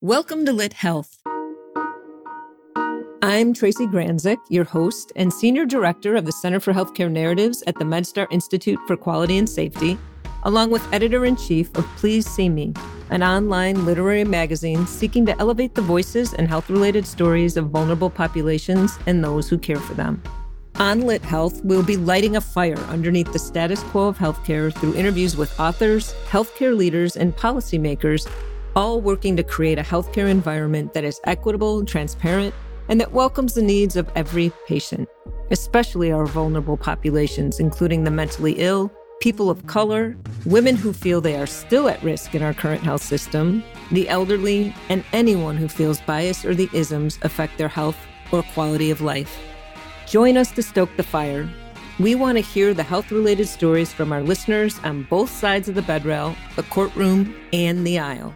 Welcome to Lit Health. I'm Tracy Granzyk, your host and Senior Director of the Center for Healthcare Narratives at the MedStar Institute for Quality and Safety, along with Editor in Chief of Please See Me, an online literary magazine seeking to elevate the voices and health related stories of vulnerable populations and those who care for them. On Lit Health, we'll be lighting a fire underneath the status quo of healthcare through interviews with authors, healthcare leaders, and policymakers, all working to create a healthcare environment that is equitable, transparent, and that welcomes the needs of every patient, especially our vulnerable populations, including the mentally ill, people of color, women who feel they are still at risk in our current health system, the elderly, and anyone who feels bias or the isms affect their health or quality of life. Join us to stoke the fire. We want to hear the health related stories from our listeners on both sides of the bedrail, the courtroom, and the aisle.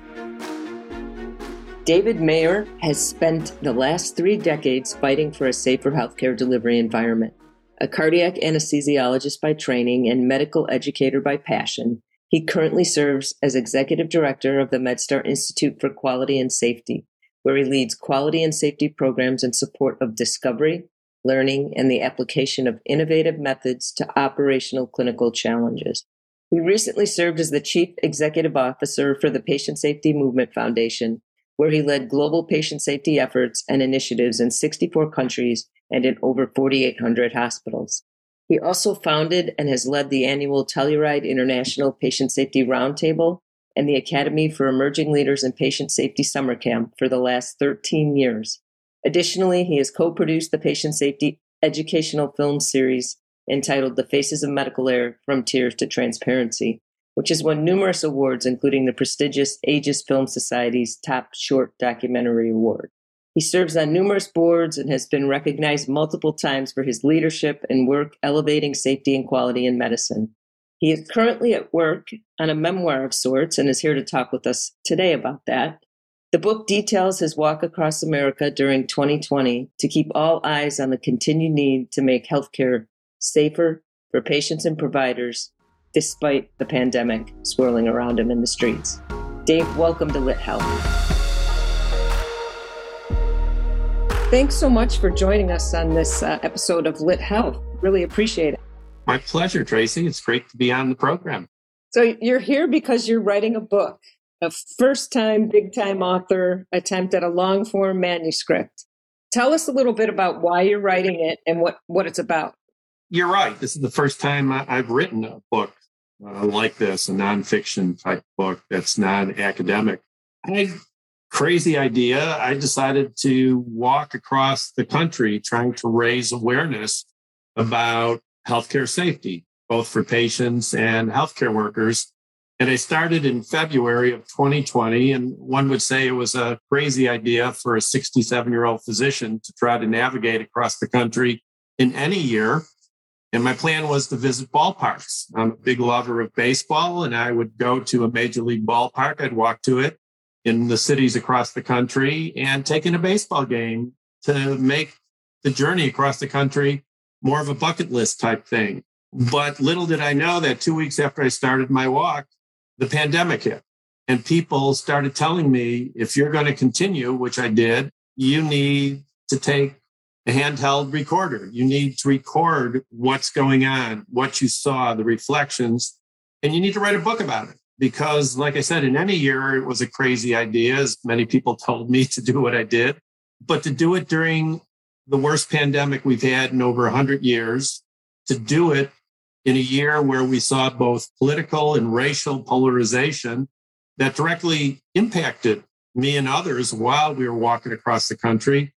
David Mayer has spent the last three decades fighting for a safer healthcare delivery environment. A cardiac anesthesiologist by training and medical educator by passion, he currently serves as executive director of the MedStar Institute for Quality and Safety, where he leads quality and safety programs in support of discovery, learning, and the application of innovative methods to operational clinical challenges. He recently served as the Chief Executive Officer for the Patient Safety Movement Foundation, where he led global patient safety efforts and initiatives in 64 countries and in over 4,800 hospitals. He also founded and has led the annual Telluride International Patient Safety Roundtable and the Academy for Emerging Leaders in Patient Safety Summer Camp for the last 13 years. Additionally, he has co produced the patient safety educational film series entitled The Faces of Medical Error From Tears to Transparency, which has won numerous awards, including the prestigious Aegis Film Society's Top Short Documentary Award. He serves on numerous boards and has been recognized multiple times for his leadership and work elevating safety and quality in medicine. He is currently at work on a memoir of sorts and is here to talk with us today about that. The book details his walk across America during 2020 to keep all eyes on the continued need to make healthcare safer for patients and providers despite the pandemic swirling around him in the streets. Dave, welcome to Lit Health. Thanks so much for joining us on this uh, episode of Lit Health. Really appreciate it. My pleasure, Tracy. It's great to be on the program. So, you're here because you're writing a book a first time, big time author attempt at a long form manuscript. Tell us a little bit about why you're writing it and what, what it's about. You're right. This is the first time I've written a book uh, like this, a nonfiction type book that's non academic. I crazy idea. I decided to walk across the country trying to raise awareness about healthcare safety, both for patients and healthcare workers and I started in February of 2020. And one would say it was a crazy idea for a 67 year old physician to try to navigate across the country in any year. And my plan was to visit ballparks. I'm a big lover of baseball, and I would go to a major league ballpark. I'd walk to it in the cities across the country and take in a baseball game to make the journey across the country more of a bucket list type thing. But little did I know that two weeks after I started my walk, the pandemic hit. And people started telling me, if you're going to continue, which I did, you need to take a handheld recorder. You need to record what's going on, what you saw, the reflections, and you need to write a book about it. Because, like I said, in any year, it was a crazy idea, as many people told me to do what I did. But to do it during the worst pandemic we've had in over 100 years, to do it in a year where we saw both political and racial polarization that directly impacted me and others while we were walking across the country,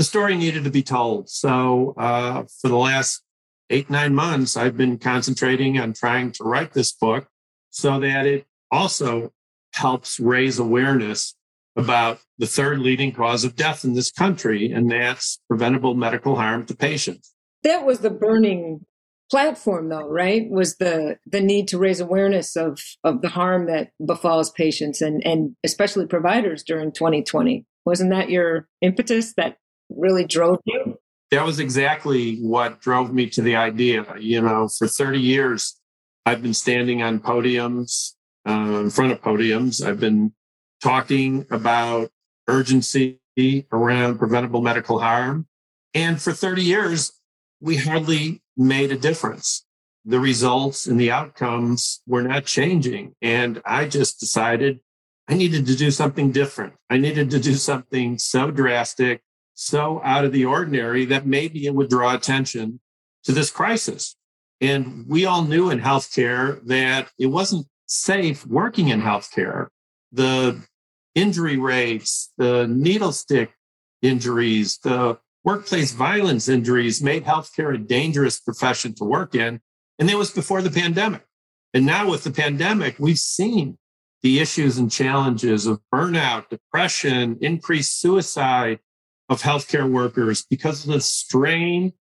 the story needed to be told. So uh, for the last eight, nine months, I've been concentrating on trying to write this book so that it also helps raise awareness about the third leading cause of death in this country, and that's preventable medical harm to patients. That was the burning platform though right was the the need to raise awareness of of the harm that befalls patients and and especially providers during 2020 wasn't that your impetus that really drove you that was exactly what drove me to the idea you know for 30 years i've been standing on podiums uh, in front of podiums i've been talking about urgency around preventable medical harm. And for 30 years, we hardly made a difference. The results and the outcomes were not changing. And I just decided I needed to do something different. I needed to do something so drastic, so out of the ordinary that maybe it would draw attention to this crisis. And we all knew in healthcare that it wasn't safe working in healthcare. The injury rates, the needle stick injuries, the workplace violence injuries made healthcare a dangerous profession to work in. And that was before the pandemic. And now with the pandemic, we've seen the issues and challenges of burnout, depression, increased suicide of healthcare workers because of the strain,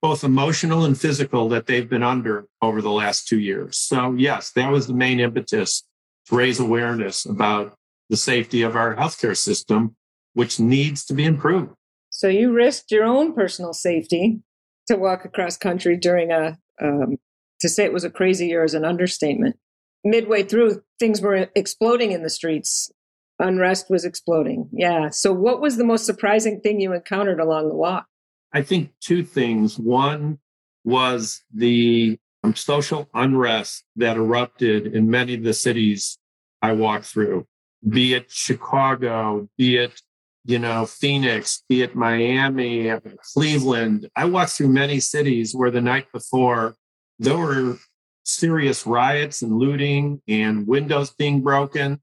both emotional and physical, that they've been under over the last two years. So, yes, that was the main impetus to raise awareness about the safety of our healthcare system, which needs to be improved. So, you risked your own personal safety to walk across country during a, um, to say it was a crazy year is an understatement. Midway through, things were exploding in the streets. Unrest was exploding. Yeah. So, what was the most surprising thing you encountered along the walk? I think two things. One was the um, social unrest that erupted in many of the cities I walked through be it Chicago, be it, you know, Phoenix, be it Miami, Cleveland. I walked through many cities where the night before there were serious riots and looting and windows being broken.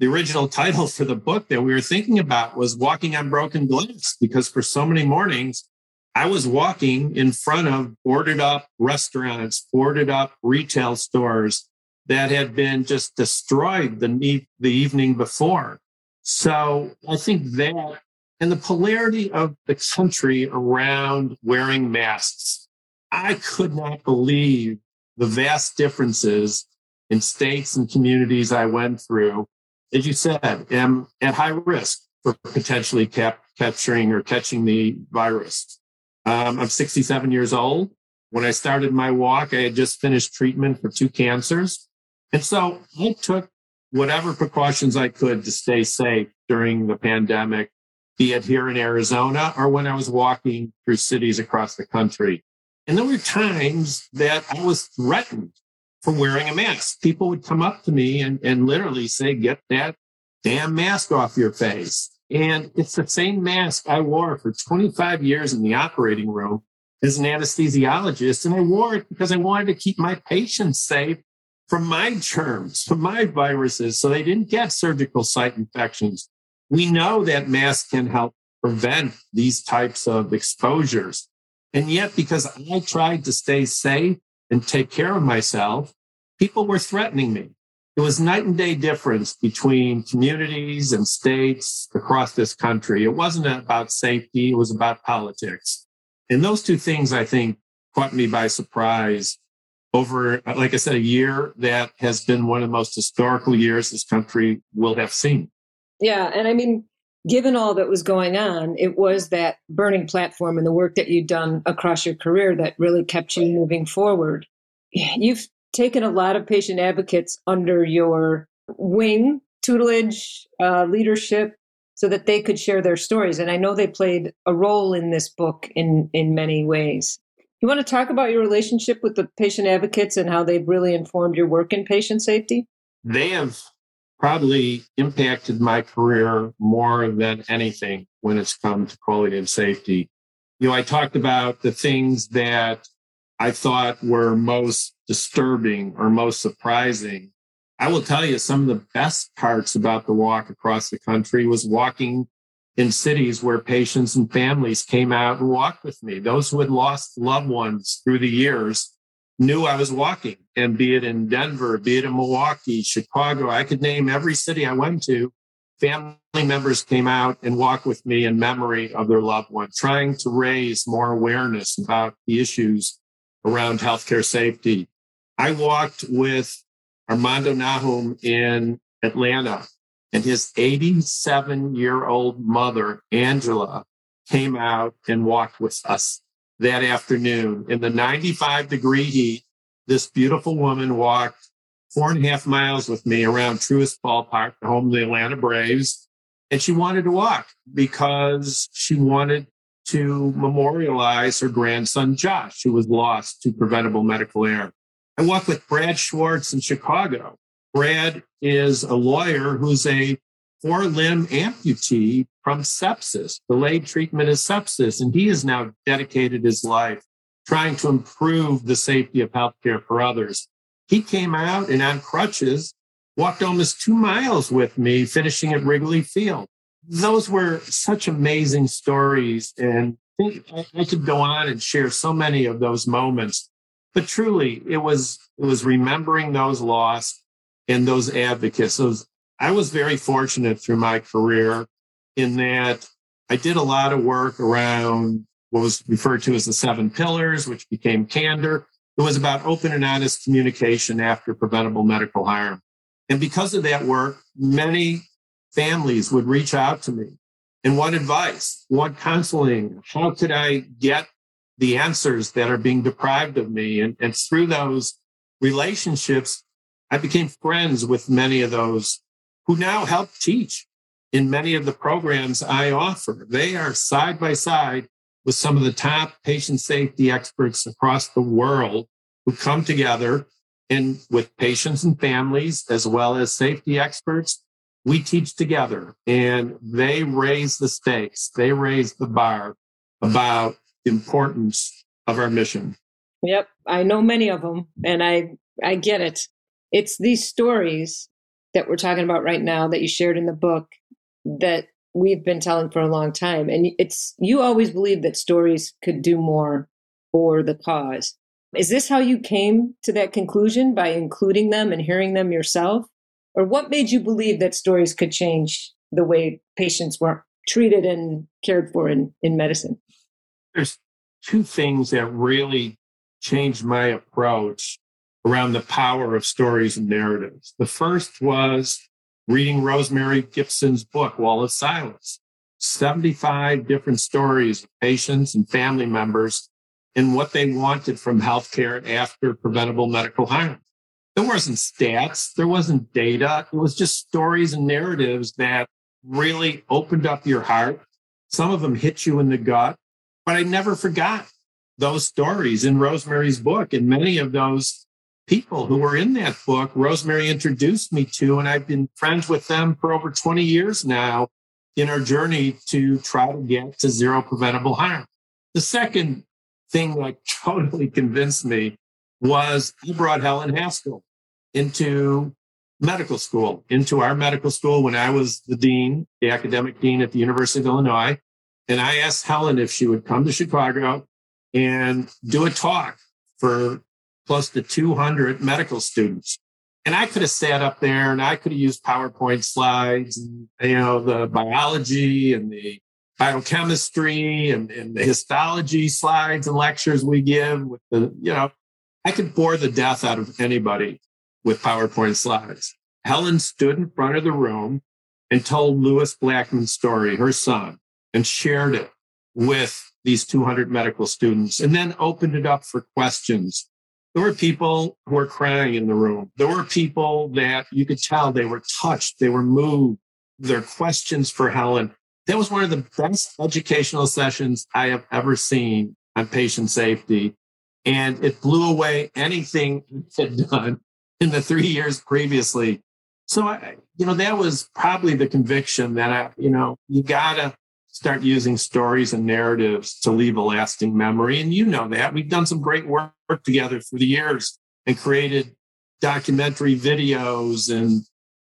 The original title for the book that we were thinking about was Walking on Broken Glass, because for so many mornings, I was walking in front of boarded up restaurants, boarded up retail stores, that had been just destroyed the, the evening before. So I think that and the polarity of the country around wearing masks, I could not believe the vast differences in states and communities I went through. As you said, am at high risk for potentially cap- capturing or catching the virus. Um, I'm 67 years old. When I started my walk, I had just finished treatment for two cancers. And so I took whatever precautions I could to stay safe during the pandemic, be it here in Arizona or when I was walking through cities across the country. And there were times that I was threatened for wearing a mask. People would come up to me and, and literally say, get that damn mask off your face. And it's the same mask I wore for 25 years in the operating room as an anesthesiologist. And I wore it because I wanted to keep my patients safe from my germs, from my viruses, so they didn't get surgical site infections. We know that masks can help prevent these types of exposures. And yet, because I tried to stay safe and take care of myself, people were threatening me. It was night and day difference between communities and states across this country. It wasn't about safety. It was about politics. And those two things, I think, caught me by surprise over, like I said, a year that has been one of the most historical years this country will have seen. Yeah. And I mean, given all that was going on, it was that burning platform and the work that you'd done across your career that really kept you moving forward. You've taken a lot of patient advocates under your wing, tutelage, uh, leadership, so that they could share their stories. And I know they played a role in this book in, in many ways. You want to talk about your relationship with the patient advocates and how they've really informed your work in patient safety? They have probably impacted my career more than anything when it's come to quality and safety. You know, I talked about the things that I thought were most disturbing or most surprising. I will tell you some of the best parts about the walk across the country was walking in cities where patients and families came out and walked with me. Those who had lost loved ones through the years knew I was walking. And be it in Denver, be it in Milwaukee, Chicago, I could name every city I went to. Family members came out and walked with me in memory of their loved one, trying to raise more awareness about the issues around healthcare safety. I walked with Armando Nahum in Atlanta and his 87 year old mother, Angela, came out and walked with us that afternoon in the 95 degree heat. This beautiful woman walked four and a half miles with me around Truist Ballpark, the home of the Atlanta Braves. And she wanted to walk because she wanted to memorialize her grandson, Josh, who was lost to preventable medical error. I walked with Brad Schwartz in Chicago. Brad is a lawyer who's a four limb amputee from sepsis, delayed treatment of sepsis. And he has now dedicated his life trying to improve the safety of healthcare for others. He came out and on crutches walked almost two miles with me, finishing at Wrigley Field those were such amazing stories. And I could go on and share so many of those moments. But truly, it was it was remembering those lost and those advocates. Those I was very fortunate through my career in that I did a lot of work around what was referred to as the seven pillars, which became candor. It was about open and honest communication after preventable medical harm. And because of that work, many families would reach out to me and want advice, want counseling. How could I get the answers that are being deprived of me? And, and through those relationships, I became friends with many of those who now help teach in many of the programs I offer. They are side by side with some of the top patient safety experts across the world who come together and with patients and families, as well as safety experts, we teach together and they raise the stakes. They raise the bar about the importance of our mission. Yep. I know many of them and I, I get it. It's these stories that we're talking about right now that you shared in the book that we've been telling for a long time. And it's, you always believed that stories could do more for the cause. Is this how you came to that conclusion by including them and hearing them yourself? or what made you believe that stories could change the way patients were treated and cared for in, in medicine? There's two things that really changed my approach around the power of stories and narratives. The first was reading Rosemary Gibson's book, Wall of Silence. 75 different stories of patients and family members and what they wanted from healthcare after preventable medical harm there wasn't stats, there wasn't data. It was just stories and narratives that really opened up your heart. Some of them hit you in the gut, but I never forgot those stories in Rosemary's book. And many of those people who were in that book, Rosemary introduced me to, and I've been friends with them for over 20 years now in our journey to try to get to zero preventable harm. The second thing that totally convinced me was he brought Helen Haskell into medical school, into our medical school when I was the dean, the academic dean at the University of Illinois. And I asked Helen if she would come to Chicago and do a talk for close to 200 medical students. And I could have sat up there and I could have used PowerPoint slides and, you know, the biology and the biochemistry and, and the histology slides and lectures we give with the, you know, I could bore the death out of anybody with PowerPoint slides. Helen stood in front of the room and told Lewis Blackman's story, her son, and shared it with these 200 medical students and then opened it up for questions. There were people who were crying in the room. There were people that you could tell they were touched, they were moved. Their questions for Helen. That was one of the best educational sessions I have ever seen on patient safety. And it blew away anything had done in the three years previously. So I, you know, that was probably the conviction that I, you know, you gotta start using stories and narratives to leave a lasting memory. And you know that we've done some great work together through the years and created documentary videos and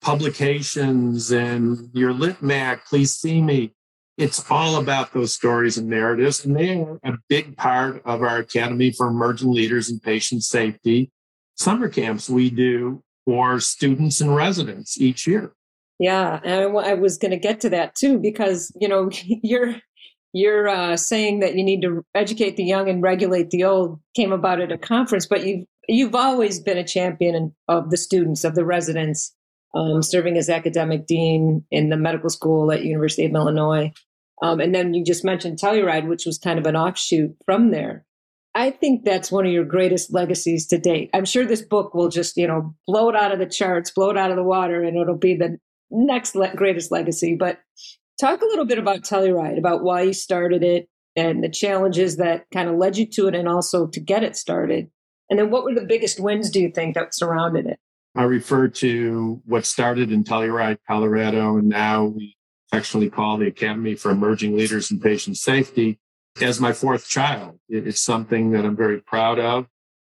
publications and your lit mag, please see me. It's all about those stories and narratives. And they are a big part of our Academy for Emerging Leaders in Patient Safety summer camps we do for students and residents each year. Yeah, and I was going to get to that too because you know you're you're uh, saying that you need to educate the young and regulate the old came about at a conference, but you've you've always been a champion of the students of the residents, um, serving as academic dean in the medical school at University of Illinois, um, and then you just mentioned Telluride, which was kind of an offshoot from there. I think that's one of your greatest legacies to date. I'm sure this book will just, you know, blow it out of the charts, blow it out of the water, and it'll be the next le- greatest legacy. But talk a little bit about Telluride, about why you started it and the challenges that kind of led you to it and also to get it started. And then what were the biggest wins, do you think, that surrounded it? I refer to what started in Telluride, Colorado, and now we affectionately call the Academy for Emerging Leaders in Patient Safety as my fourth child. It's something that I'm very proud of.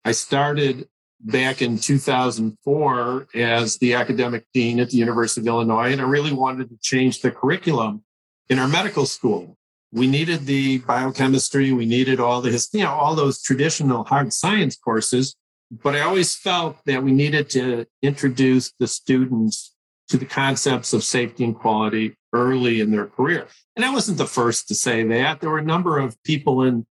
I started back in 2004 as the academic dean at the University of Illinois, and I really wanted to change the curriculum in our medical school. We needed the biochemistry, we needed all the, you know, all those traditional hard science courses, but I always felt that we needed to introduce the students to the concepts of safety and quality early in their career. And I wasn't the first to say that. There were a number of people in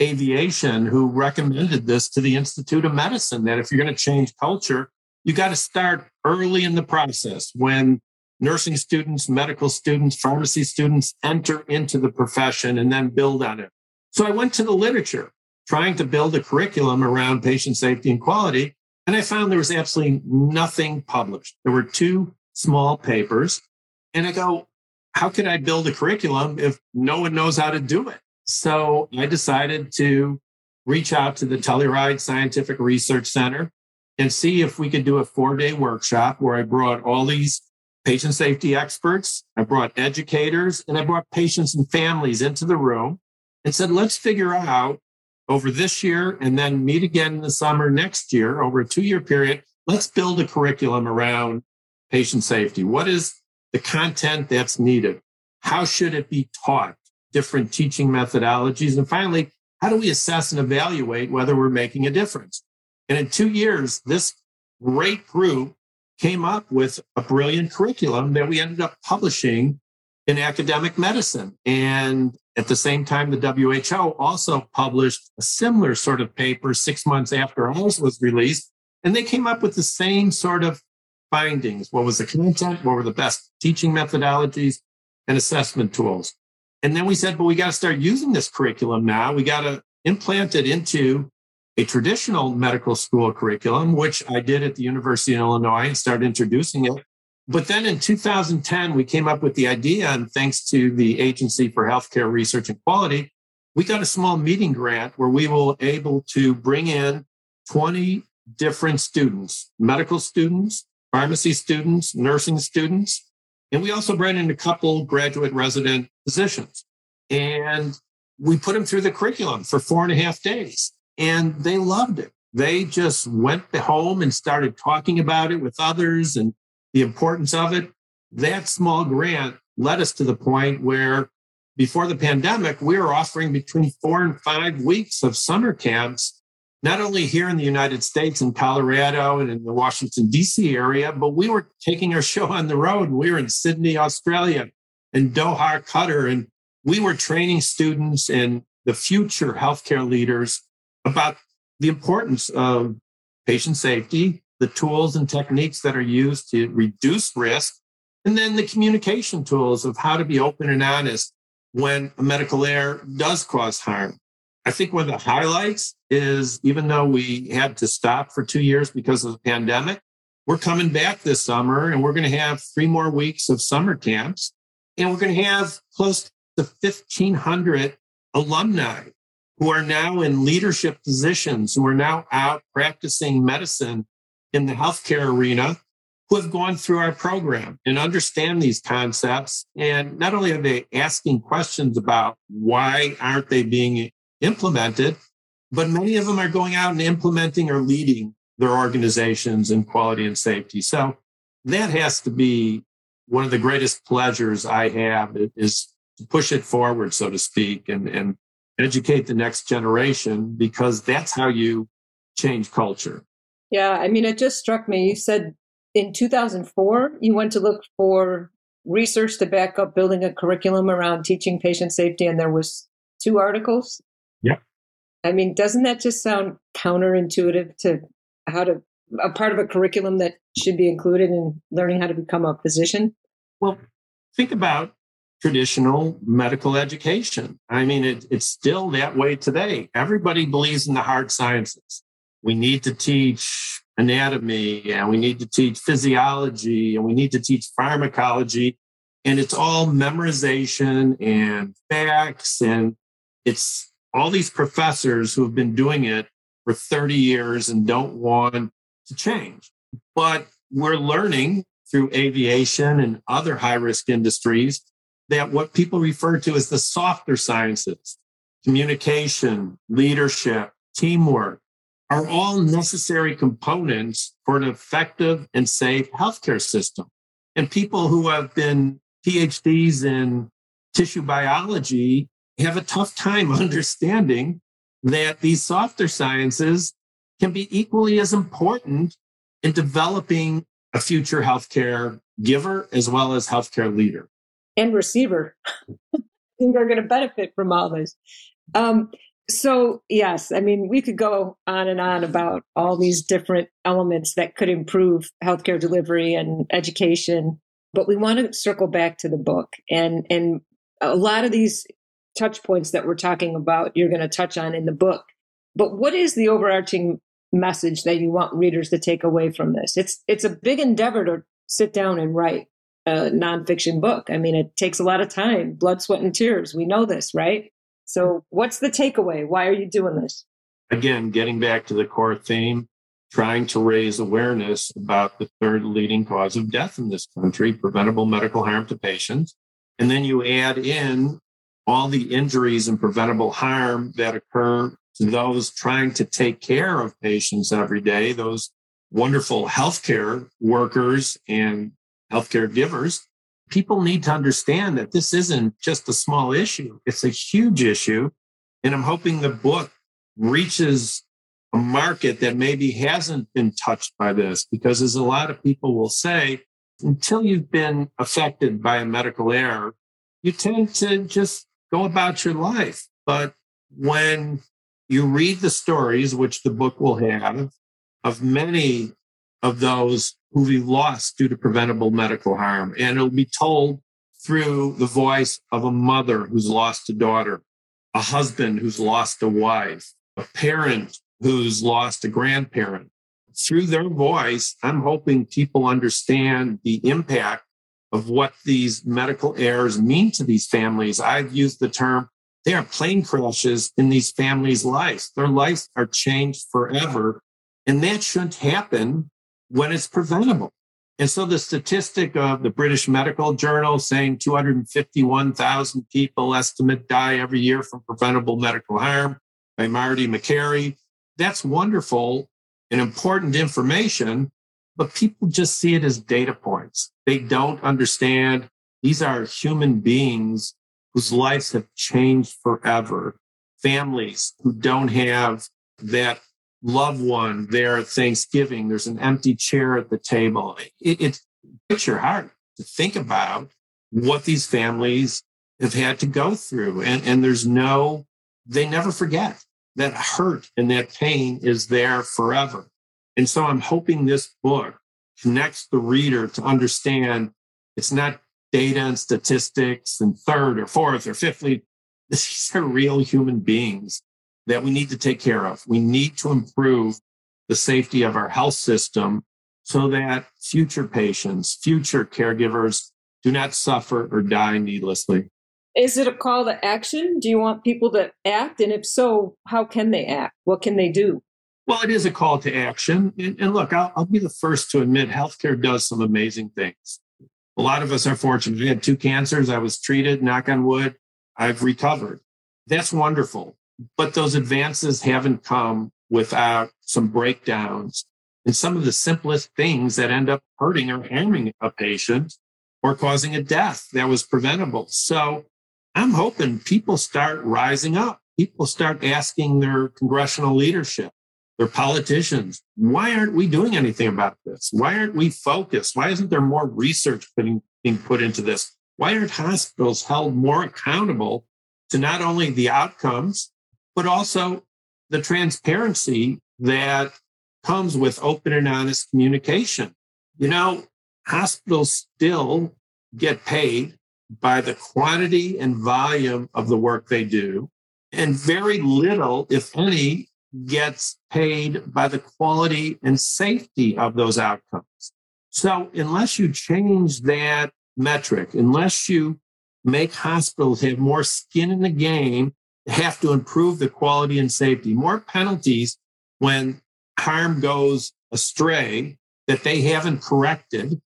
aviation who recommended this to the Institute of Medicine that if you're going to change culture, you got to start early in the process when nursing students, medical students, pharmacy students enter into the profession and then build on it. So I went to the literature trying to build a curriculum around patient safety and quality. And I found there was absolutely nothing published. There were two small papers. And I go, how can I build a curriculum if no one knows how to do it? So I decided to reach out to the Telluride Scientific Research Center and see if we could do a four day workshop where I brought all these patient safety experts, I brought educators, and I brought patients and families into the room and said, let's figure out over this year and then meet again in the summer next year over a two year period. Let's build a curriculum around patient safety. What is the content that's needed? How should it be taught? Different teaching methodologies. And finally, how do we assess and evaluate whether we're making a difference? And in two years, this great group came up with a brilliant curriculum that we ended up publishing in academic medicine. And at the same time, the WHO also published a similar sort of paper six months after ours was released. And they came up with the same sort of findings. What was the content? What were the best teaching methodologies and assessment tools? And then we said, but we got to start using this curriculum now. We got to implant it into a traditional medical school curriculum, which I did at the University of Illinois and started introducing it. But then in 2010, we came up with the idea, and thanks to the Agency for Healthcare Research and Quality, we got a small meeting grant where we were able to bring in 20 different students, medical students, pharmacy students, nursing students, and we also brought in a couple graduate resident positions. And we put them through the curriculum for four and a half days, and they loved it. They just went home and started talking about it with others and the importance of it. That small grant led us to the point where before the pandemic, we were offering between four and five weeks of summer camps not only here in the United States, in Colorado and in the Washington, D.C. area, but we were taking our show on the road. We were in Sydney, Australia, and Doha, Qatar, and we were training students and the future healthcare leaders about the importance of patient safety, the tools and techniques that are used to reduce risk, and then the communication tools of how to be open and honest when a medical error does cause harm. I think one of the highlights is even though we had to stop for two years because of the pandemic, we're coming back this summer and we're going to have three more weeks of summer camps. And we're going to have close to 1,500 alumni who are now in leadership positions, who are now out practicing medicine in the healthcare arena, who have gone through our program and understand these concepts. And not only are they asking questions about why aren't they being implemented, but many of them are going out and implementing or leading their organizations in quality and safety. So that has to be one of the greatest pleasures I have is to push it forward, so to speak, and, and educate the next generation because that's how you change culture. Yeah, I mean, it just struck me. You said in 2004, you went to look for research to back up building a curriculum around teaching patient safety, and there was two articles. Yeah. I mean, doesn't that just sound counterintuitive to how to a part of a curriculum that should be included in learning how to become a physician? Well, think about traditional medical education. I mean, it, it's still that way today. Everybody believes in the hard sciences. We need to teach anatomy and we need to teach physiology and we need to teach pharmacology. And it's all memorization and facts. And it's all these professors who have been doing it for 30 years and don't want to change. But we're learning through aviation and other high risk industries that what people refer to as the softer sciences, communication, leadership, teamwork, are all necessary components for an effective and safe healthcare system. And people who have been PhDs in tissue biology have a tough time understanding that these softer sciences can be equally as important in developing a future healthcare giver as well as healthcare leader and receiver. I think are going to benefit from all this. Um, so, yes, I mean, we could go on and on about all these different elements that could improve healthcare delivery and education, but we want to circle back to the book. And, and a lot of these touch points that we're talking about, you're going to touch on in the book. But what is the overarching message that you want readers to take away from this? It's, it's a big endeavor to sit down and write a nonfiction book. I mean, it takes a lot of time, blood, sweat, and tears. We know this, right? So, what's the takeaway? Why are you doing this? Again, getting back to the core theme, trying to raise awareness about the third leading cause of death in this country, preventable medical harm to patients. And then you add in all the injuries and preventable harm that occur to those trying to take care of patients every day, those wonderful healthcare workers and healthcare givers people need to understand that this isn't just a small issue, it's a huge issue. And I'm hoping the book reaches a market that maybe hasn't been touched by this, because as a lot of people will say, until you've been affected by a medical error, you tend to just go about your life. But when you read the stories, which the book will have, of many of those who we lost due to preventable medical harm. And it'll be told through the voice of a mother who's lost a daughter, a husband who's lost a wife, a parent who's lost a grandparent. Through their voice, I'm hoping people understand the impact of what these medical errors mean to these families. I've used the term they are plane crashes in these families' lives. Their lives are changed forever. And that shouldn't happen when it's preventable. And so the statistic of the British Medical Journal saying 251,000 people estimate die every year from preventable medical harm by Marty Makary, that's wonderful and important information, but people just see it as data points. They don't understand these are human beings whose lives have changed forever, families who don't have that loved one there at Thanksgiving. There's an empty chair at the table. It, it breaks your heart to think about what these families have had to go through. And, and there's no, they never forget that hurt and that pain is there forever. And so I'm hoping this book connects the reader to understand it's not data and statistics and third or fourth or fifthly. These are real human beings that we need to take care of. We need to improve the safety of our health system so that future patients, future caregivers do not suffer or die needlessly. Is it a call to action? Do you want people to act? And if so, how can they act? What can they do? Well, it is a call to action. And, and look, I'll, I'll, be the first to admit healthcare does some amazing things. A lot of us are fortunate. I had two cancers. I was treated, knock on wood. I've recovered. That's wonderful. But those advances haven't come without some breakdowns and some of the simplest things that end up hurting or harming a patient or causing a death that was preventable. So I'm hoping people start rising up. People start asking their congressional leadership, their politicians, why aren't we doing anything about this? Why aren't we focused? Why isn't there more research being, being put into this? Why aren't hospitals held more accountable to not only the outcomes, but also the transparency that comes with open and honest communication. You know, hospitals still get paid by the quantity and volume of the work they do, and very little, if any, gets paid by the quality and safety of those outcomes. So unless you change that metric, unless you make hospitals have more skin in the game, have to improve the quality and safety, more penalties when harm goes astray that they haven't corrected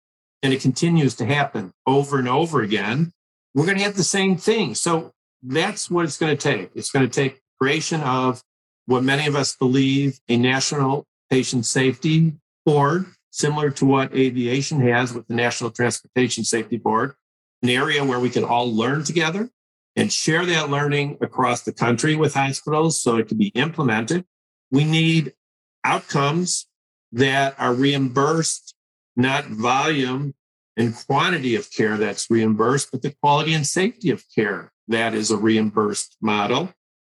and it continues to happen over and over again, we're going to have the same thing. So that's what it's going to take. It's going to take creation of what many of us believe a national patient safety board, similar to what aviation has with the National Transportation Safety Board, an area where we can all learn together and share that learning across the country with hospitals so it can be implemented. We need outcomes that are reimbursed, not volume and quantity of care that's reimbursed, but the quality and safety of care that is a reimbursed model.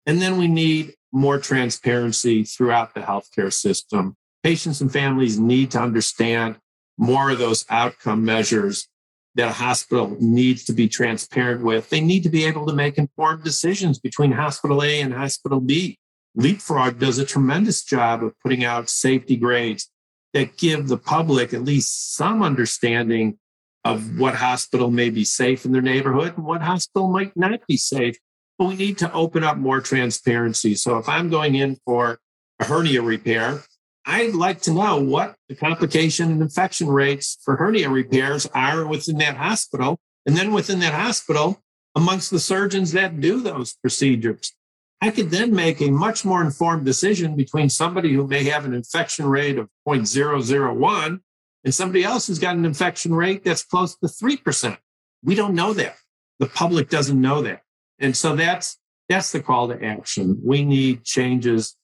And then we need more transparency throughout the healthcare system. Patients and families need to understand more of those outcome measures that a hospital needs to be transparent with. They need to be able to make informed decisions between hospital A and hospital B. Leapfrog does a tremendous job of putting out safety grades that give the public at least some understanding of what hospital may be safe in their neighborhood and what hospital might not be safe. But we need to open up more transparency. So if I'm going in for a hernia repair, I'd like to know what the complication and infection rates for hernia repairs are within that hospital. And then within that hospital, amongst the surgeons that do those procedures. I could then make a much more informed decision between somebody who may have an infection rate of 0.001 and somebody else who's got an infection rate that's close to 3%. We don't know that. The public doesn't know that. And so that's that's the call to action. We need changes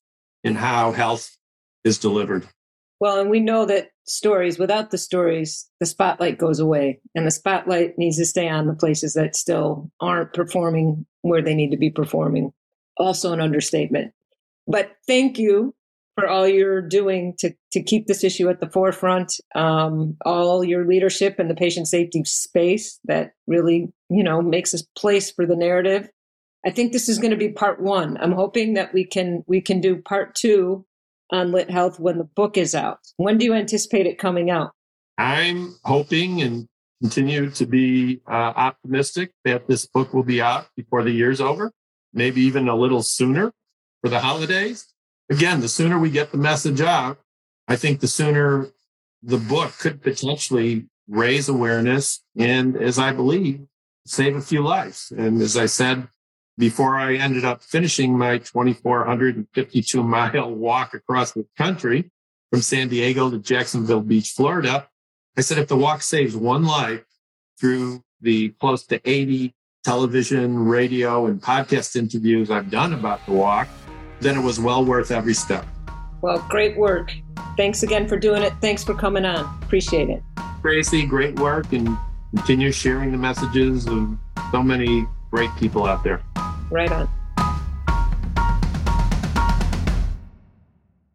in how health is delivered. Well, and we know that stories, without the stories, the spotlight goes away. And the spotlight needs to stay on the places that still aren't performing where they need to be performing. Also, an understatement. But thank you for all you're doing to, to keep this issue at the forefront, um, all your leadership in the patient safety space that really, you know, makes a place for the narrative. I think this is going to be part one. I'm hoping that we can we can do part two on lit health when the book is out. When do you anticipate it coming out? I'm hoping and continue to be uh, optimistic that this book will be out before the year's over, maybe even a little sooner for the holidays again, the sooner we get the message out, I think the sooner the book could potentially raise awareness and, as I believe, save a few lives. And as I said before, I ended up finishing my 2,452 mile walk across the country from San Diego to Jacksonville Beach, Florida. I said, if the walk saves one life through the close to 80 television, radio, and podcast interviews I've done about the walk, then it was well worth every step. Well, great work. Thanks again for doing it. Thanks for coming on. Appreciate it. Tracy, great work and continue sharing the messages of so many great people out there. Right on.